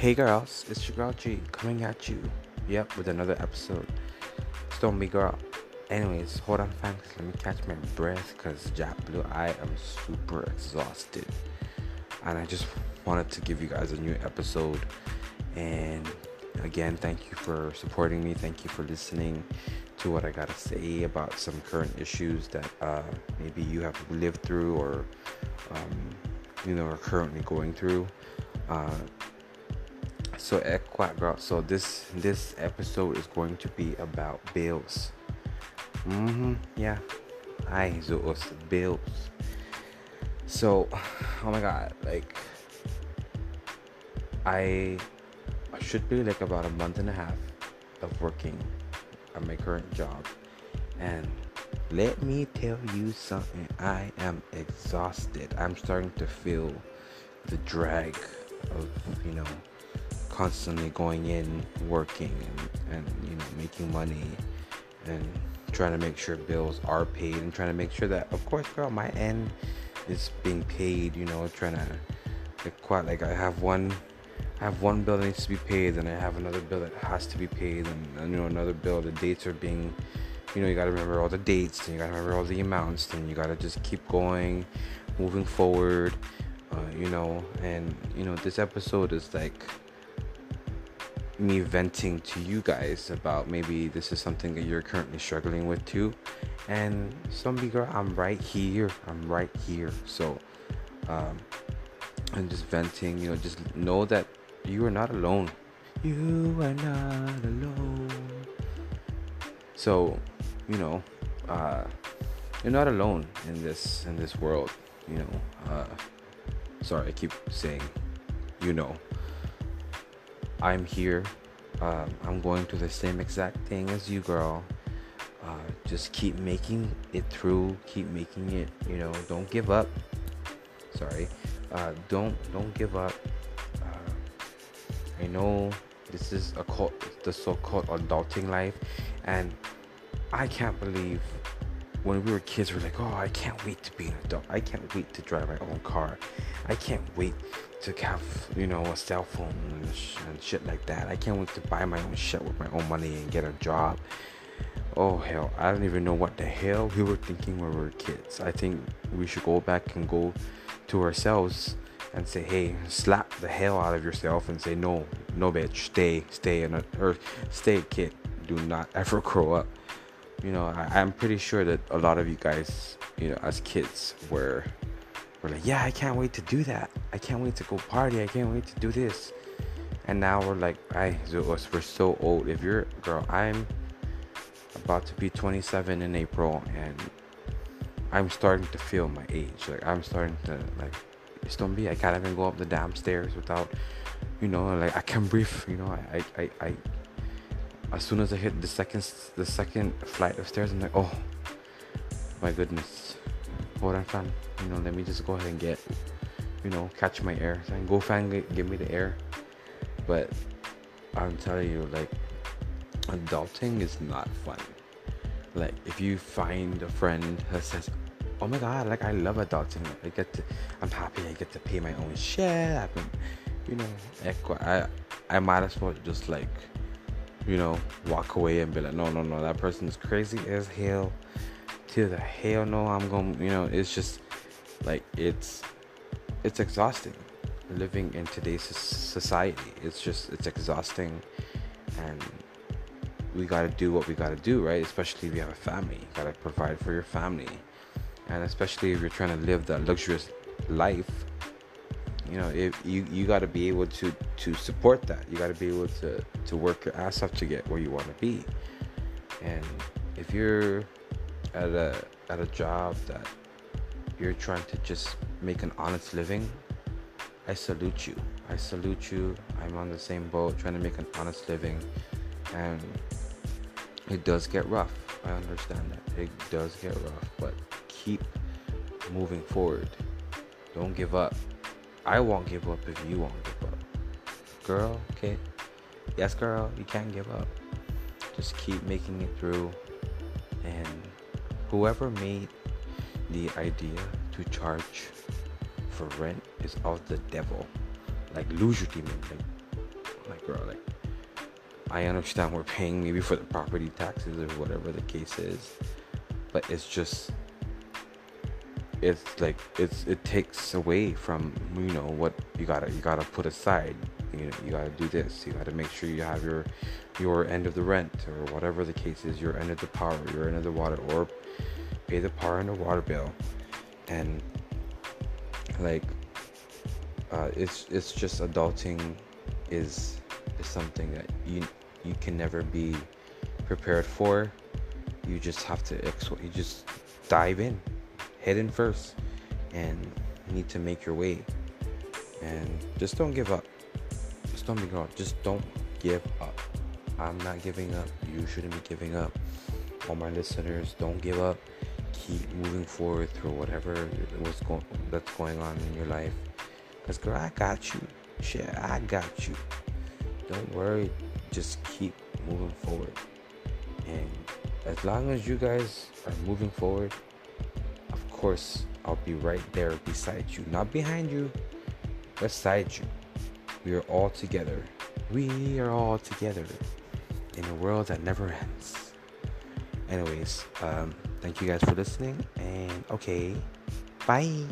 Hey girls, it's your girl G coming at you. Yep, with another episode. Storm me girl. Anyways, hold on fam, let me catch my breath because Jack Blue, I am super exhausted. And I just wanted to give you guys a new episode. And again, thank you for supporting me. Thank you for listening to what I gotta say about some current issues that uh, maybe you have lived through or um, you know are currently going through. Uh, so girl. So this this episode is going to be about bills. Mm-hmm. Yeah. I zoos bills. So, oh my god, like I should be like about a month and a half of working at my current job, and let me tell you something. I am exhausted. I'm starting to feel the drag of you know constantly going in, working, and, and you know making money, and trying to make sure bills are paid, and trying to make sure that, of course, girl, my end is being paid. You know, trying to like quite like I have one. I have one bill that needs to be paid, and I have another bill that has to be paid, and, you know another bill. The dates are being, you know, you gotta remember all the dates, and you gotta remember all the amounts, and you gotta just keep going, moving forward, uh, you know. And you know, this episode is like me venting to you guys about maybe this is something that you're currently struggling with too. And zombie girl, I'm right here. I'm right here. So um, I'm just venting, you know, just know that you are not alone. You are not alone. So, you know, uh, you're not alone in this in this world, you know. Uh, sorry, I keep saying, you know. I'm here. Um, I'm going through the same exact thing as you, girl. Uh, just keep making it through. Keep making it. You know, don't give up. Sorry. Uh, don't don't give up. Uh, I know this is a called the so-called adulting life, and I can't believe when we were kids, we are like, oh, I can't wait to be an adult. I can't wait to drive my own car. I can't wait to have you know a cell phone and, sh- and shit like that. I can't wait to buy my own shit with my own money and get a job. Oh hell, I don't even know what the hell we were thinking when we were kids. I think we should go back and go to ourselves and say, hey, slap the hell out of yourself and say, no, no, bitch, stay, stay in a, or stay, kid. Do not ever grow up. You know, I, I'm pretty sure that a lot of you guys, you know, as kids, were we're like, yeah, I can't wait to do that. I can't wait to go party. I can't wait to do this. And now we're like, I, we're so old. If you're, girl, I'm about to be 27 in April, and I'm starting to feel my age. Like I'm starting to like, it's don't be. I can't even go up the damn stairs without, you know, like I can't breathe. You know, I, I, I, I as soon as I hit the second, the second flight of stairs, I'm like, oh, my goodness. Hold on fam. You know let me just go ahead and get you know catch my air. So go fan give me the air. But i'm telling you like adulting is not fun. Like if you find a friend that says oh my god like i love adulting. I get to i'm happy i get to pay my own shit i've been you know i i might as well just like you know walk away and be like no no no that person is crazy as hell. To the hell no i'm going, to you know it's just like it's it's exhausting living in today's society. It's just it's exhausting and we got to do what we got to do right? Especially if you have a family you got to provide for your family. And especially if you're trying to live that luxurious life you know if you you got to be able to to support that you got to be able to to work your ass off to get where you want to be and if you're at a at a job that you're trying to just make an honest living, I salute you. I salute you. I'm on the same boat trying to make an honest living and it does get rough. I understand that. It does get rough, but keep moving forward. Don't give up. I won't give up if you won't give up. Girl, okay? Yes, girl, you can't give up. Just keep making it through and Whoever made the idea to charge for rent is of the devil. Like lose your demon. Like Like, girl, like, I understand we're paying maybe for the property taxes or whatever the case is, but it's just, it's like it's it takes away from you know what you gotta you gotta put aside. You know, you gotta do this. You gotta make sure you have your your end of the rent or whatever the case is, your end of the power, your end of the water, or pay the power and the water bill, and like uh, it's it's just adulting is is something that you you can never be prepared for. You just have to you just dive in, head in first, and need to make your way. And just don't give up. Just don't be wrong. Just don't give up. I'm not giving up. You shouldn't be giving up. All my listeners, don't give up. Keep moving forward through whatever was going that's going on in your life. Cause girl, I got you. Shit, I got you. Don't worry. Just keep moving forward. And as long as you guys are moving forward, of course, I'll be right there beside you. Not behind you, beside you. We are all together. We are all together in a world that never ends. Anyways, um, thank you guys for listening. And okay, bye.